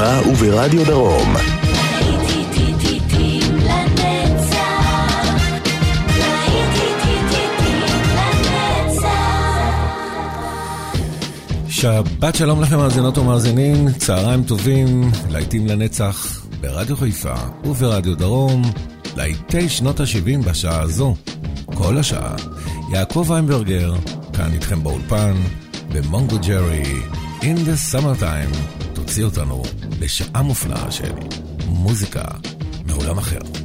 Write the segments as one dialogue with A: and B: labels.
A: בחיפה וברדיו דרום.
B: שבת שלום לכם, מאזינות ומאזינים, צהריים טובים, להיטים לנצח, ברדיו חיפה וברדיו דרום, להיטי שנות ה-70 בשעה הזו, כל השעה. יעקב איינברגר, כאן איתכם באולפן, במונגו ג'רי, In the Summertime, תוציא אותנו לשעה מופלאה של מוזיקה מעולם אחר.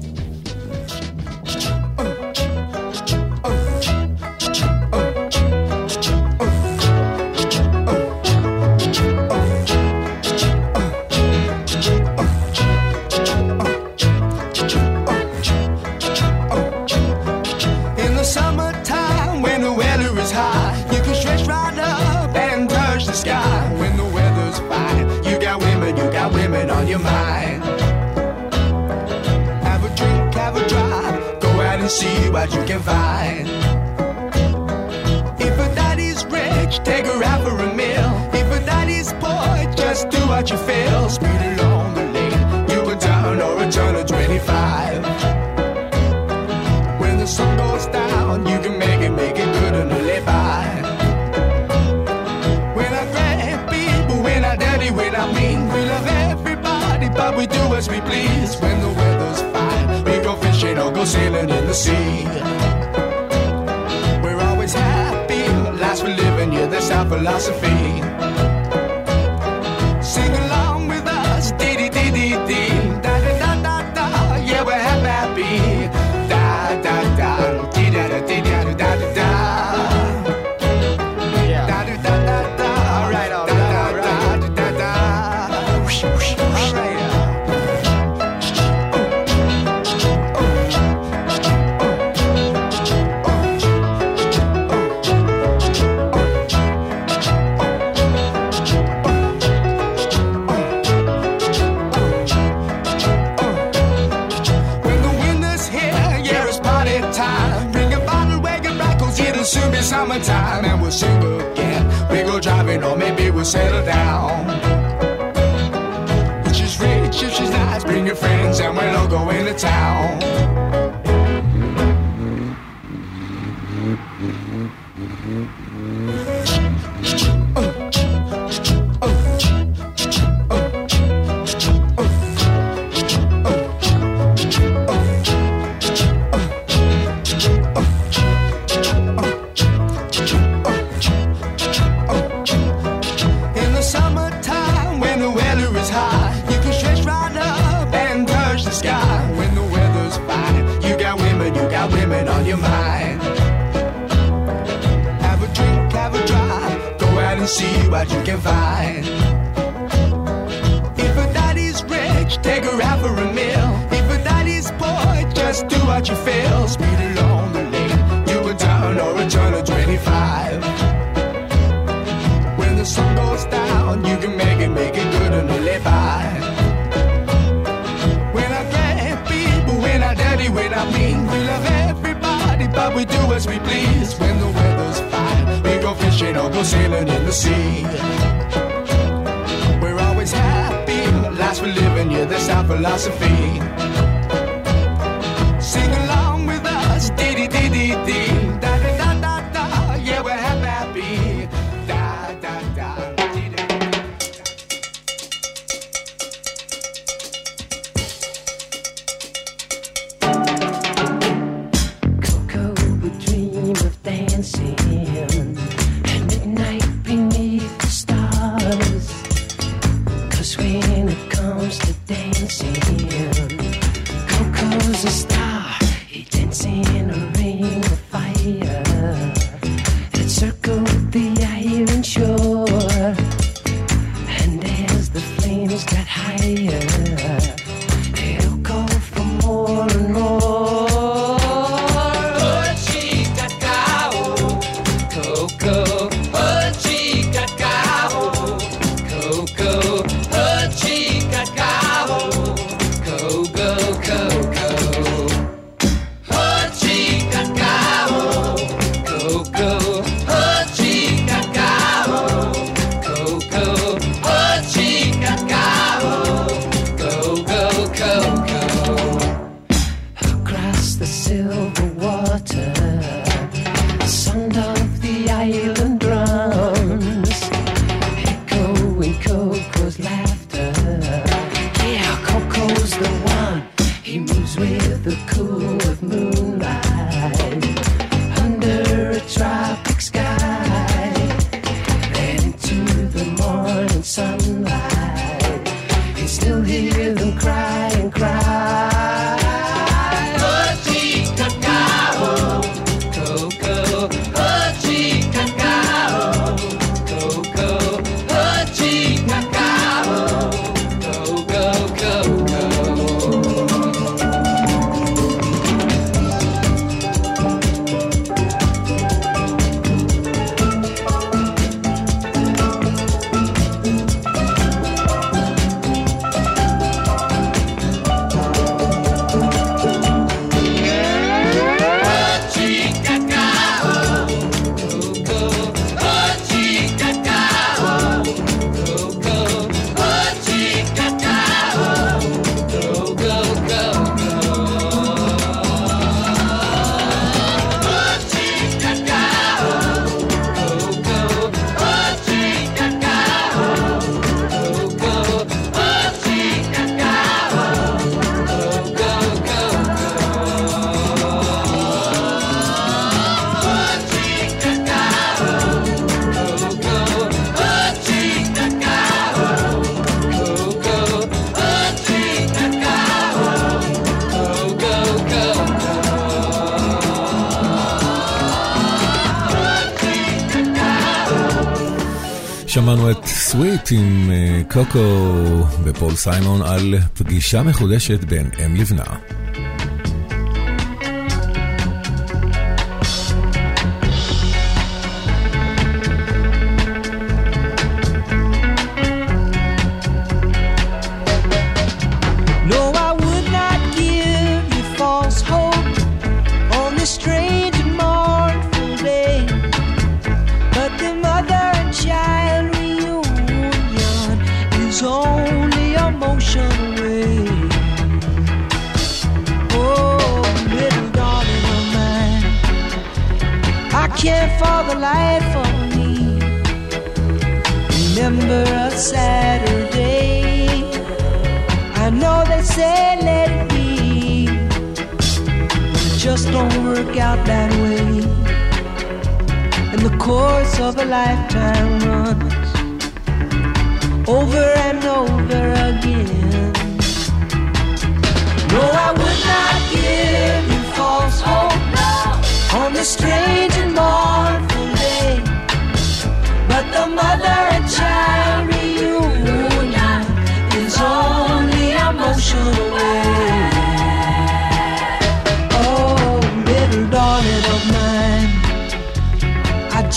C: sea. We're always happy, last we're living, yeah, that's our philosophy. go swimming in the sea. We're always happy, the lives we're living, yeah, that's our philosophy.
B: קוקו ופול סיימון על פגישה מחודשת בין אם לבנה.
D: course of a lifetime runs over and over again. No, I would not give you false hope no. on this strange and mournful day. But the mother and child reunion is only emotional. motion.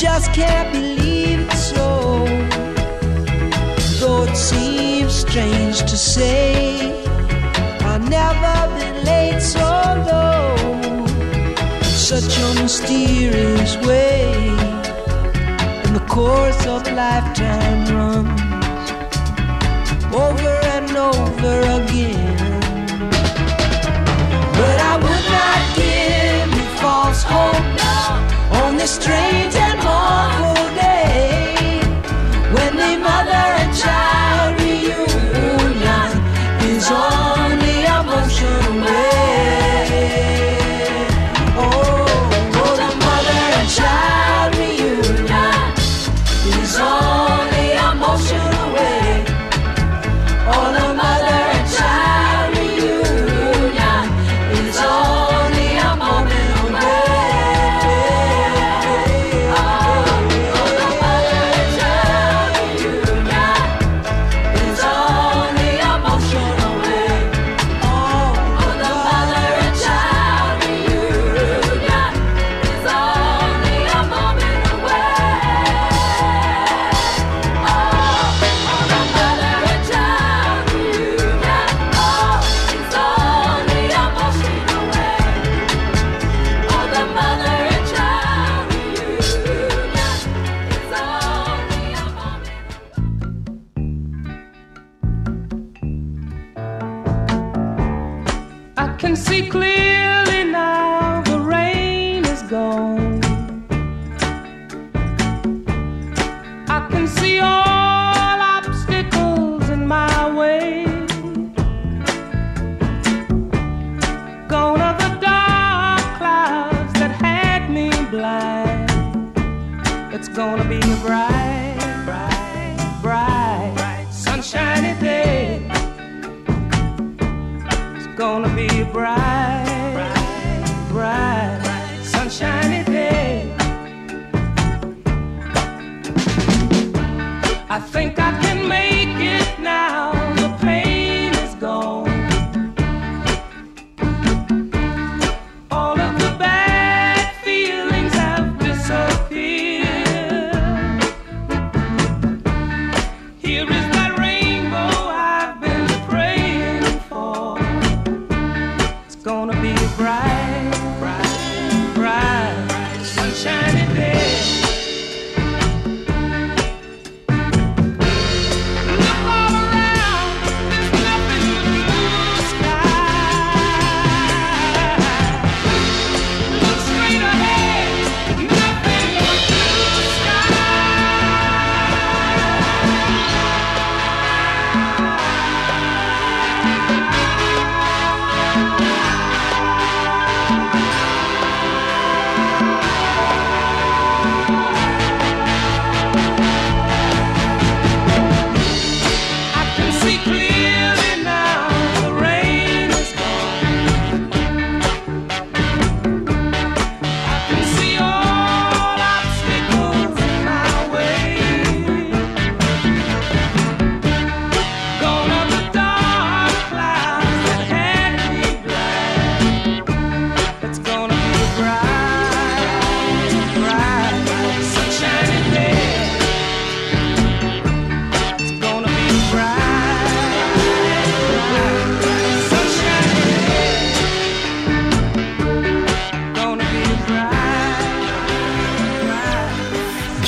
D: just can't believe it so. Though it seems strange to say, I've never been late so low. Such a mysterious way, And the course of a lifetime runs over and over again. But I would not give you false hope straight and
E: more.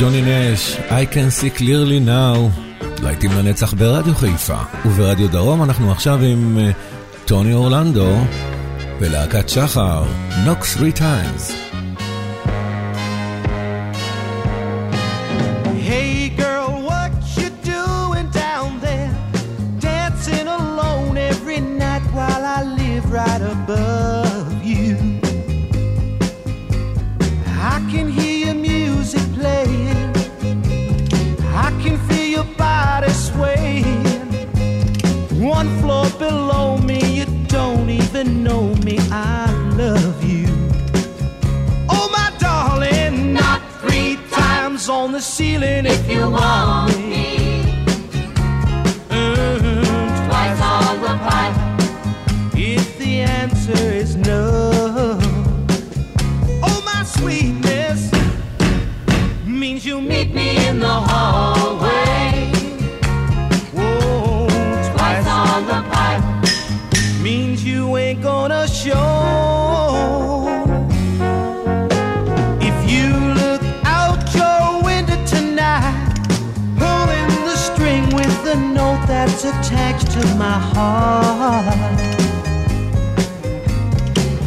B: ג'וני נש, I can see clearly now, להיטים לנצח ברדיו חיפה, וברדיו דרום אנחנו עכשיו עם אה, טוני אורלנדו ולהקת שחר, knock three times.
D: Know me. I love you. Oh, my darling, not three times on the ceiling if you want me. Mm, twice on the if the answer is no. Oh, my sweetness means you meet me in the hallway. That's attached to my heart.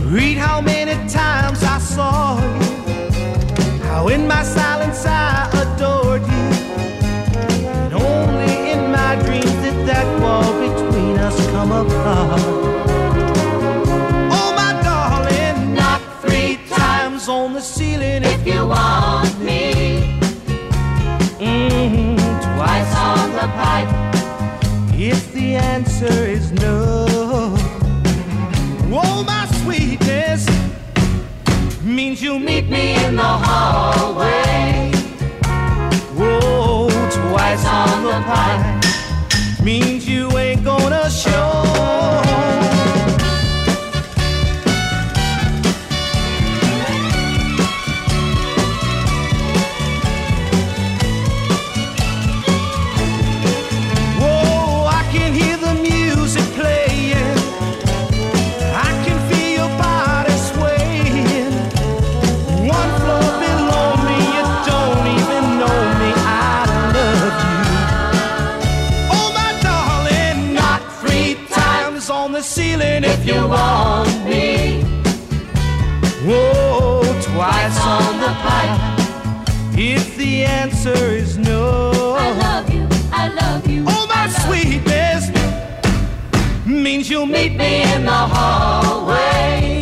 D: Read how many times I saw you, how in my silence I adored you. And only in my dreams did that wall between us come apart. Oh, my darling, knock three times on the ceiling if you want the answer is no. Oh, my sweetness means you'll meet me in the hallway. Whoa, twice on the pipe means you ain't gonna show. Answer is no.
F: I love you, I love you.
D: Oh, my sweetness means you'll meet me in the hallway.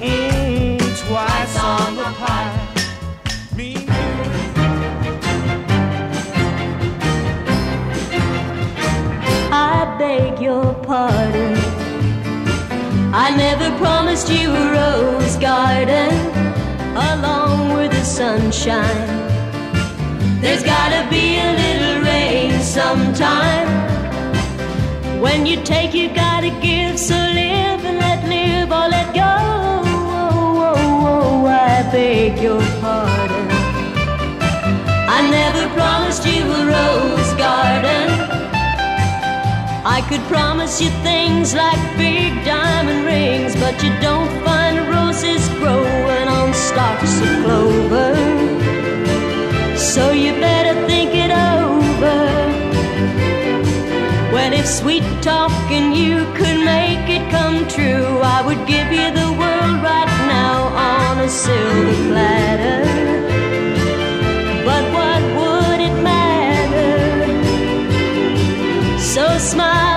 D: Mm, twice on the pipe.
E: I beg your pardon. I never promised you a rose garden along with the sunshine. There's gotta be a little rain sometime. When you take, you gotta give. So live and let live or let go. Oh, oh, oh, I beg your pardon. I never promised you a rose garden. I could promise you things like big diamond rings, but you don't find roses growing on stalks of clover. So you better think it over. Well, if sweet talking you could make it come true, I would give you the world right now on a silver platter. But what would it matter? So smile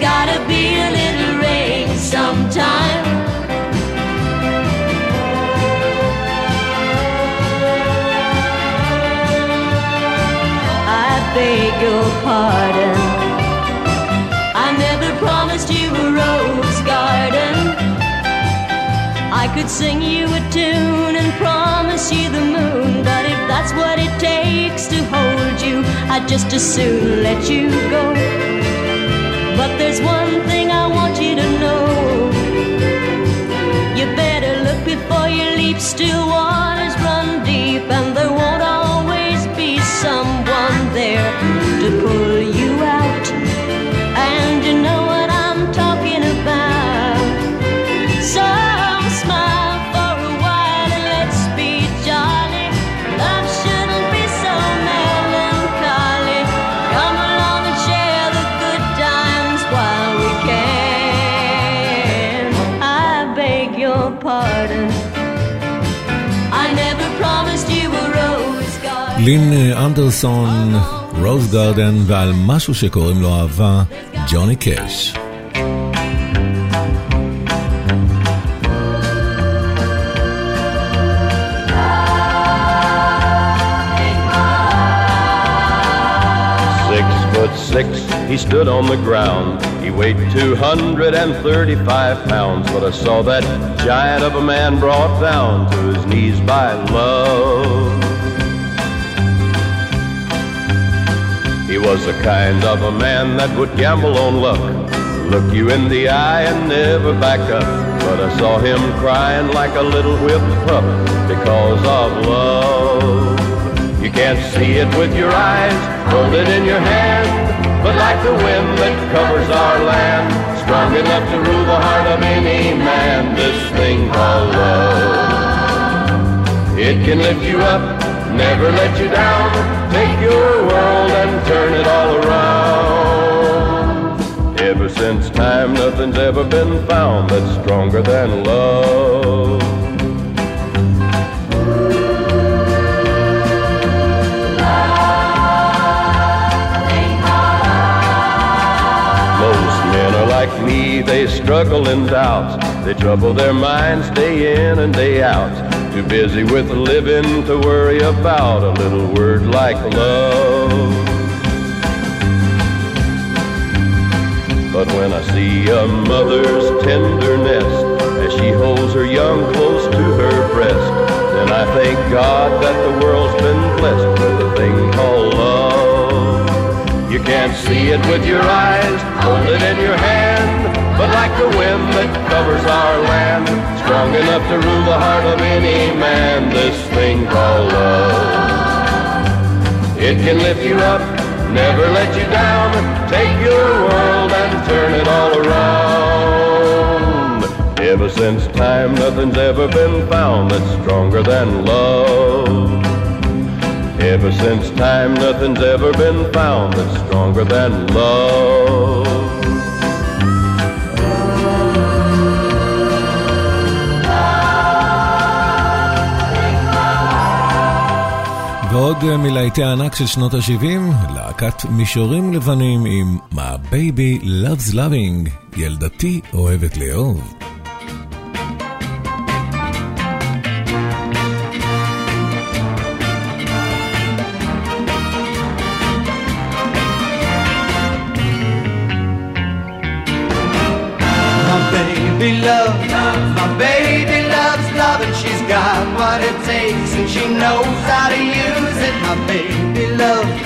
E: gotta be a little rain sometime. I beg your pardon. I never promised you a rose garden. I could sing you a tune and promise you the moon, but if that's what it takes to hold you, I'd just as soon let you go. But there's one thing I want you to know. You better look before you leap. Still waters run deep, and there won't always be someone there to pull you
B: לין אה, אנדרסון, רוז גרדן, ועל משהו שקוראים לו אהבה, ג'וני קאש.
G: Six foot six, he stood on the ground. He weighed 235 pounds, but I saw that giant of a man brought down to his knees by love. Was the kind of a man that would gamble on luck, look you in the eye and never back up. But I saw him crying like a little whipped pup because of love. You can't see it with your eyes, hold it in your hand. But like the wind that covers our land, strong enough to rule the heart of any man, this thing called love. It can lift you up, never let you down, take your world and turn it all around. Ever since time, nothing's ever been found that's stronger than love. Most men are like me, they struggle in doubts. They trouble their minds day in and day out. Too busy with living to worry about a little word like love. But when I see a mother's tenderness as she holds her young close to her breast, then I thank God that the world's been blessed with a thing called love. You can't see it with your eyes, hold it in your hand, but like the wind that covers our land, strong enough to rule the heart of any man, this thing called love. It can lift you up, never let you down, take your world and turn it all around. Ever since time, nothing's ever been found that's stronger than love. Ever since time, nothing's ever been found that's stronger than love.
B: ועוד אה, מלהיטי הענק של שנות ה-70, להקת מישורים לבנים עם My Baby Loves Loving, ילדתי אוהבת לאהוב.
H: What it takes and she knows how to use it. My baby loves,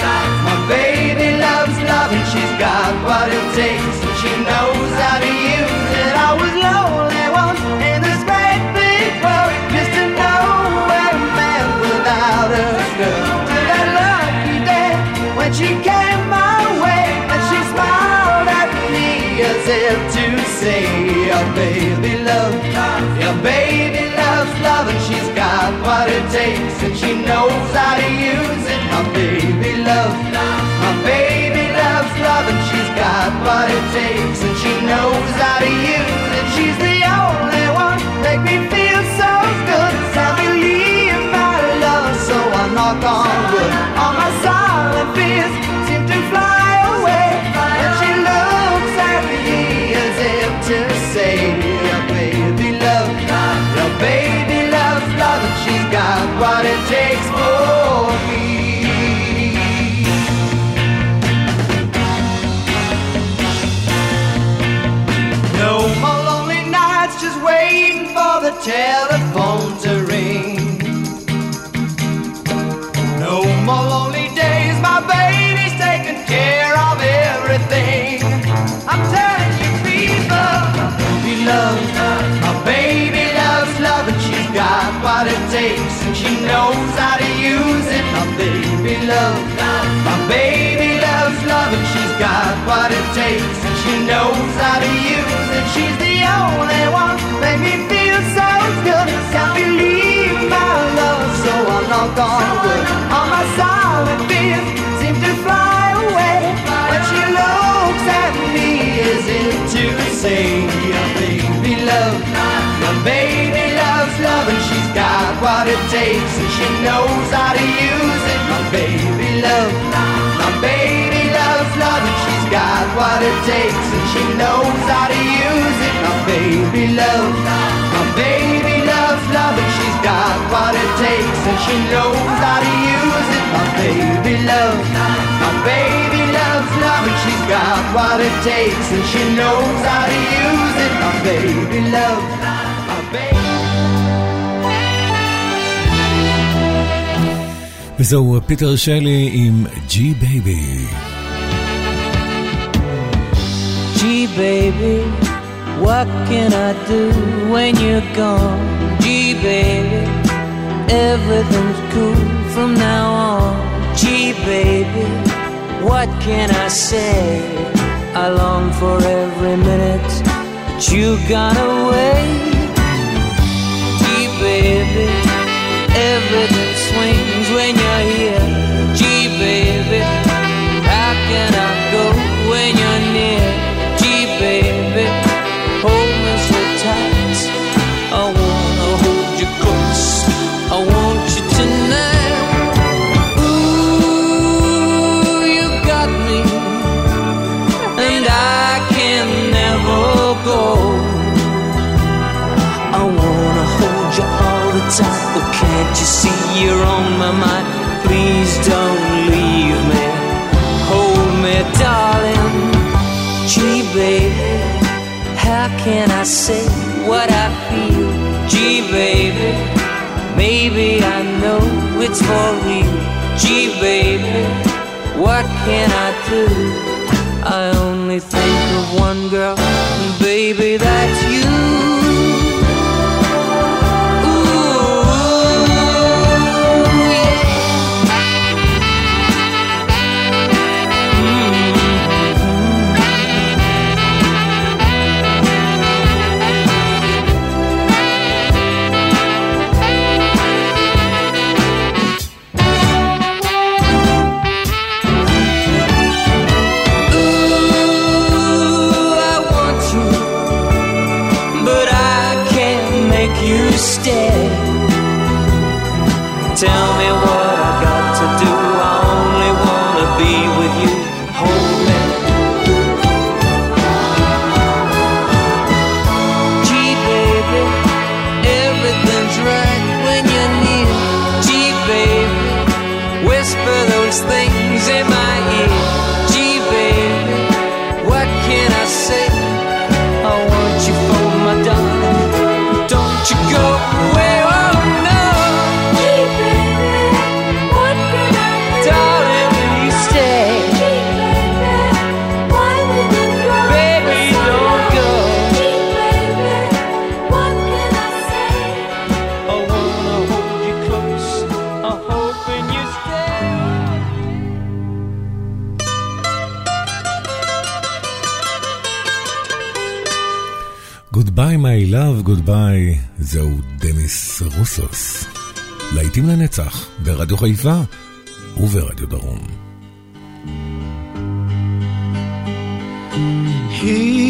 H: my baby loves love and she's got what it takes and she knows how to use it. I was lonely once in this great big world just to know where a man without a girl. To that lucky day when she came my way and she smiled at me as if to say, Your baby love, your baby love, and she's got what it takes, and she knows how to use it. My baby loves, my baby loves love, and she's got what it takes, and she knows how to use it. She's the only one make me feel so good. You leave my love, so I knock on wood. All what it takes for me. No more lonely nights just waiting for the telephone baby love, my baby loves love, and she's got what it takes, and she knows how to use it. She's the only one. Make me feel so good. Can't believe my love, so I'm not gone good. All my silent fears seem to fly away. When she looks at me as if to say, "Your baby love, your baby loves love, and she's got what it takes, and she knows how to use it. got what it takes and she knows how to use it. My baby loves, my baby loves love and she's got what it takes and she knows how to use it. My baby loves, my baby loves love and she's got what it takes and she knows how to use it. My baby loves, my baby.
B: וזהו פיטר שלי עם
I: Gee Baby. Baby, what can I do when you're gone? Gee, baby, everything's cool from now on. Gee, baby, what can I say? I long for every minute that you got away. Gee, baby, everything swings when you're here. Gee, baby, how can I I wanna hold you all the time, but can't you see you're on my mind? Please don't leave me. Hold me, darling. Gee, baby, how can I say what I feel? Gee, baby, maybe I know it's for real. Gee, baby, what can I do? I only think of one girl, and baby, that's you. You stay. Tell
B: goodbye, זהו דניס רוסוס. להיטים לנצח, ברדיו חיפה וברדיו דרום.
H: Hear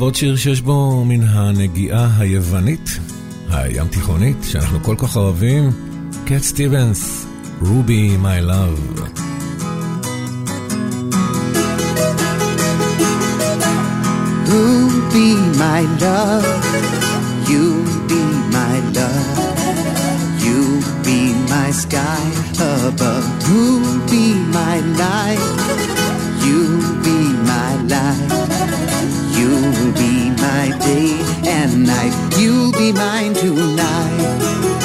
B: נשמע עכשיו עוד שיר שיש בו מן הנגיעה היוונית, הים תיכונית, שאנחנו כל כך אוהבים, קט סטיבנס, רובי מי לאב.
J: Who'll be my love? You be my love. You be my sky above. Who'll be my light? You be my light. You'll be my day and night. You'll be mine tonight.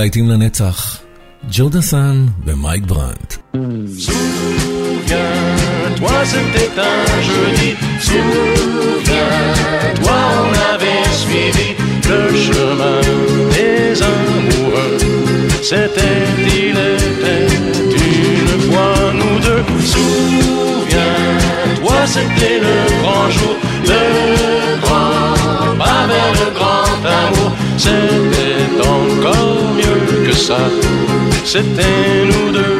B: ועוד בלהיטים לנצח, ג'ודסן ומייק ברנט.
K: Souviens-toi, c'était un jeudi. Souviens-toi, on avait suivi le chemin des amoureux. C'était, il était une fois nous deux. Souviens-toi, c'était le grand jour, le grand pas vers le grand amour. C'était ça, c'était nous deux,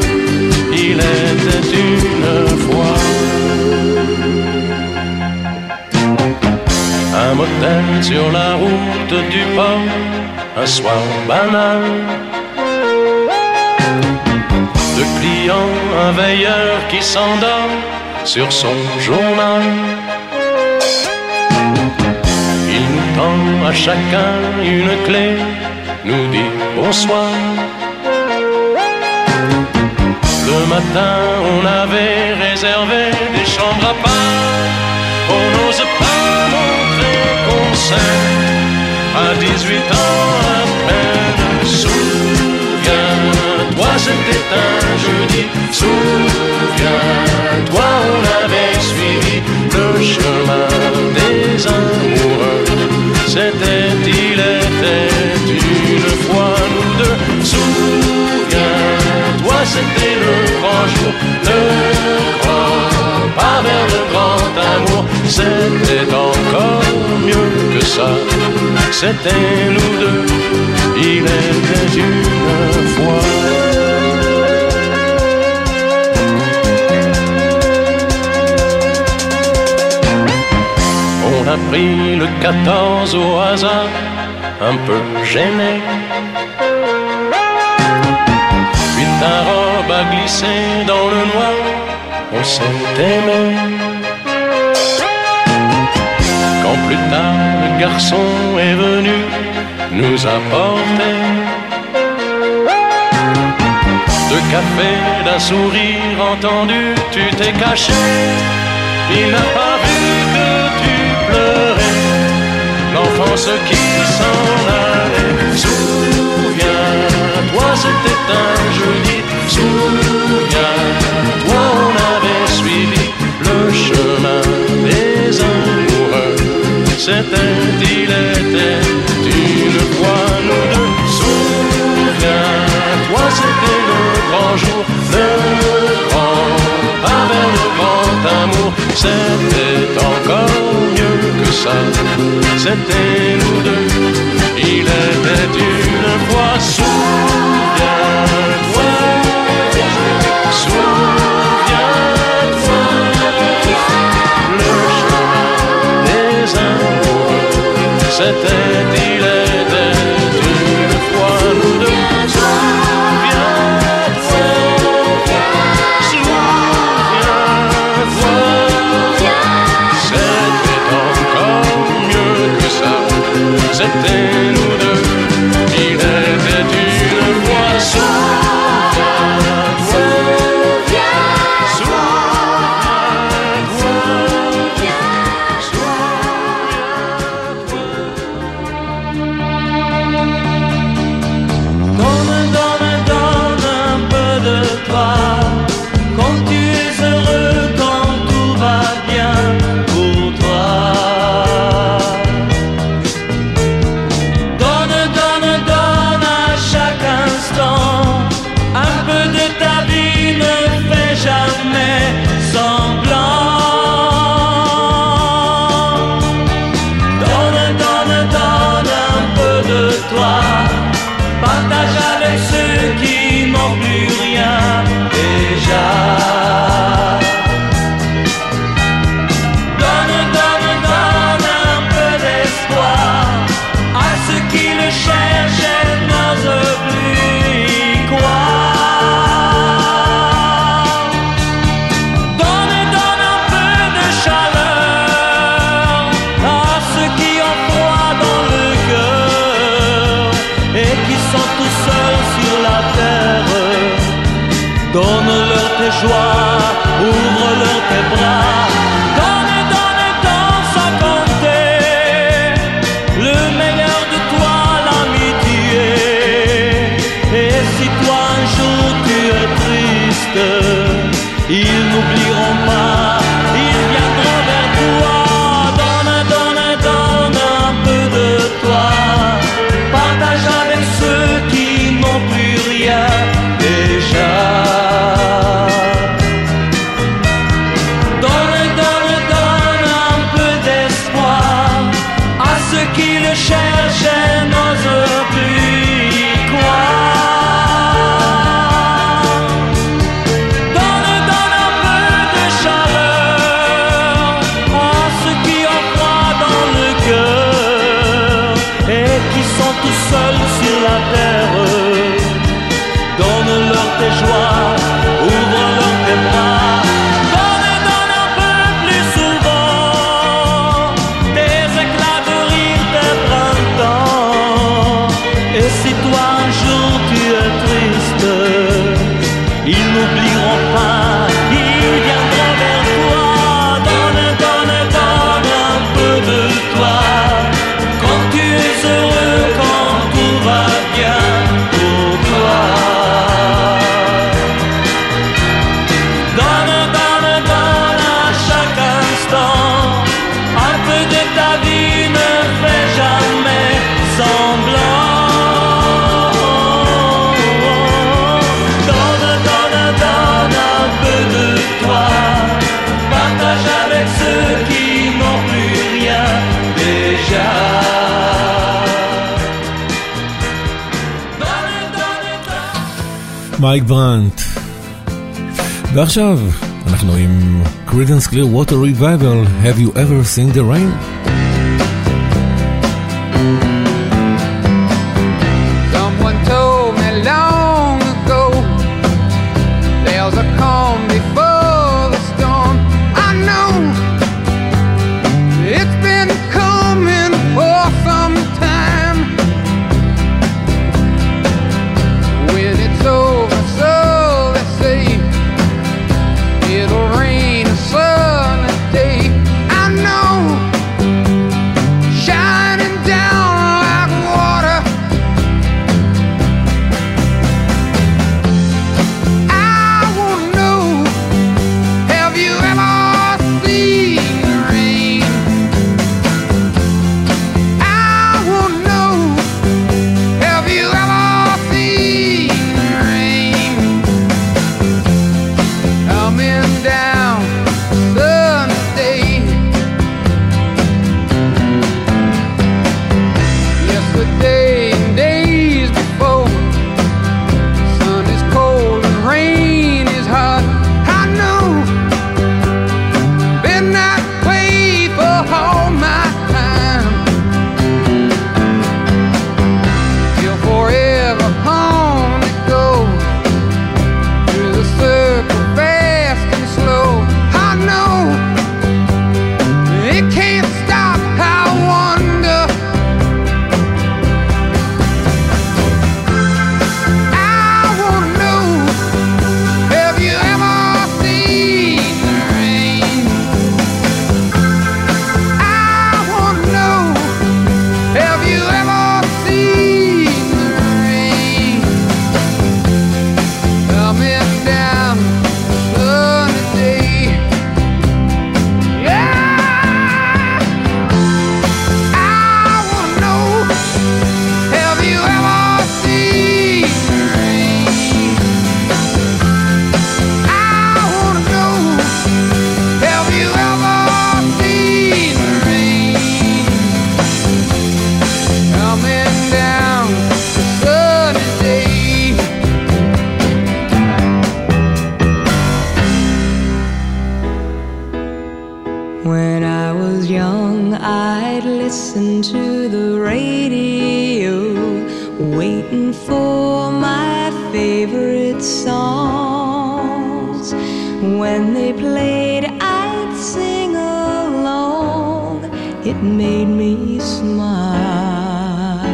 K: il était une fois. Un motel sur la route du port, un soir banal. Deux clients, un veilleur qui s'endort sur son journal. Il nous tend à chacun une clé, nous dit bonsoir. Le matin, on avait réservé des chambres à part. On n'ose pas montrer qu'on s'aime. À 18 ans à peine, souviens-toi, c'était un jeudi. Souviens-toi, on avait suivi le chemin des amoureux. C'était, Souviens-toi, c'était le grand jour. Ne crois pas vers le grand amour. C'était encore mieux que ça. C'était nous deux. Il était une fois. On a pris le 14 au hasard, un peu gêné. Ta robe a glissé dans le noir, on s'est aimé. Quand plus tard le garçon est venu nous apporter deux cafés d'un sourire entendu, tu t'es caché. Il n'a pas vu que tu pleurais, l'enfance qui s'en allait. C'était un jeudi. Souviens-toi, on avait suivi le chemin des amoureux. C'était, il était une fois nous deux. Souviens-toi, c'était le grand jour, le grand vers le grand amour. C'était encore mieux que ça. C'était nous deux. Il était une fois. Souviens-toi. C'était,
L: dont tu as triste, il m'oublie.
B: מייק ברנט. ועכשיו, אנחנו עם
M: קרידנס קליר ווטר ריבייבל, Have You Ever Seen the Rain?
I: When I was young, I'd listen to the radio, waiting for my favorite songs. When they played, I'd sing along. It made me smile.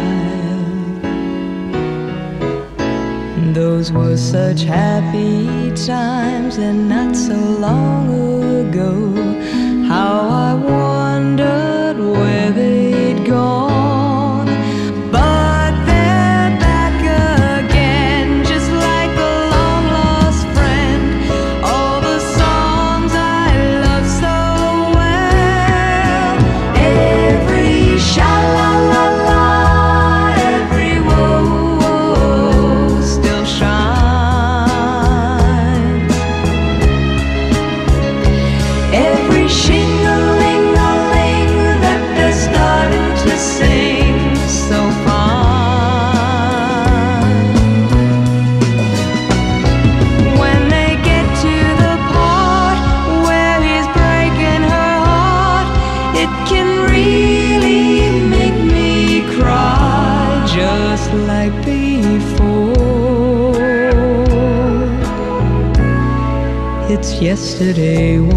I: Those were such happy times, and not so long ago how I want. yesterday.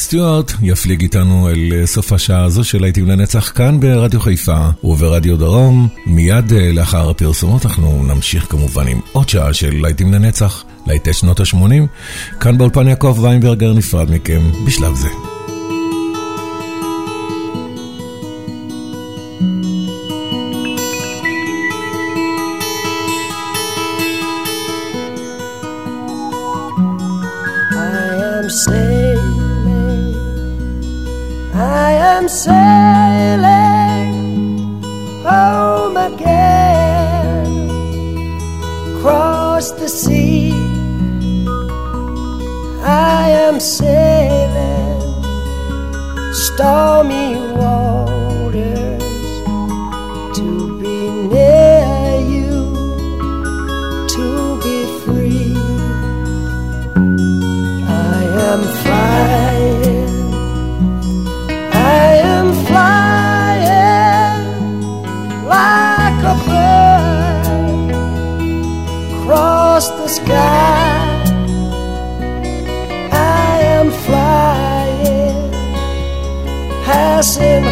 B: סטיוארט יפליג איתנו אל אה, סוף השעה הזו של להיטים לנצח כאן ברדיו חיפה וברדיו דרום. מיד אה, לאחר הפרסומות אנחנו נמשיך כמובן עם עוד שעה של להיטים לנצח, להיטי שנות ה-80. כאן באולפן יעקב ויינברגר נפרד מכם בשלב זה.
D: I I am sailing home again, across the sea. I am sailing stormy waters sky. I am flying, passing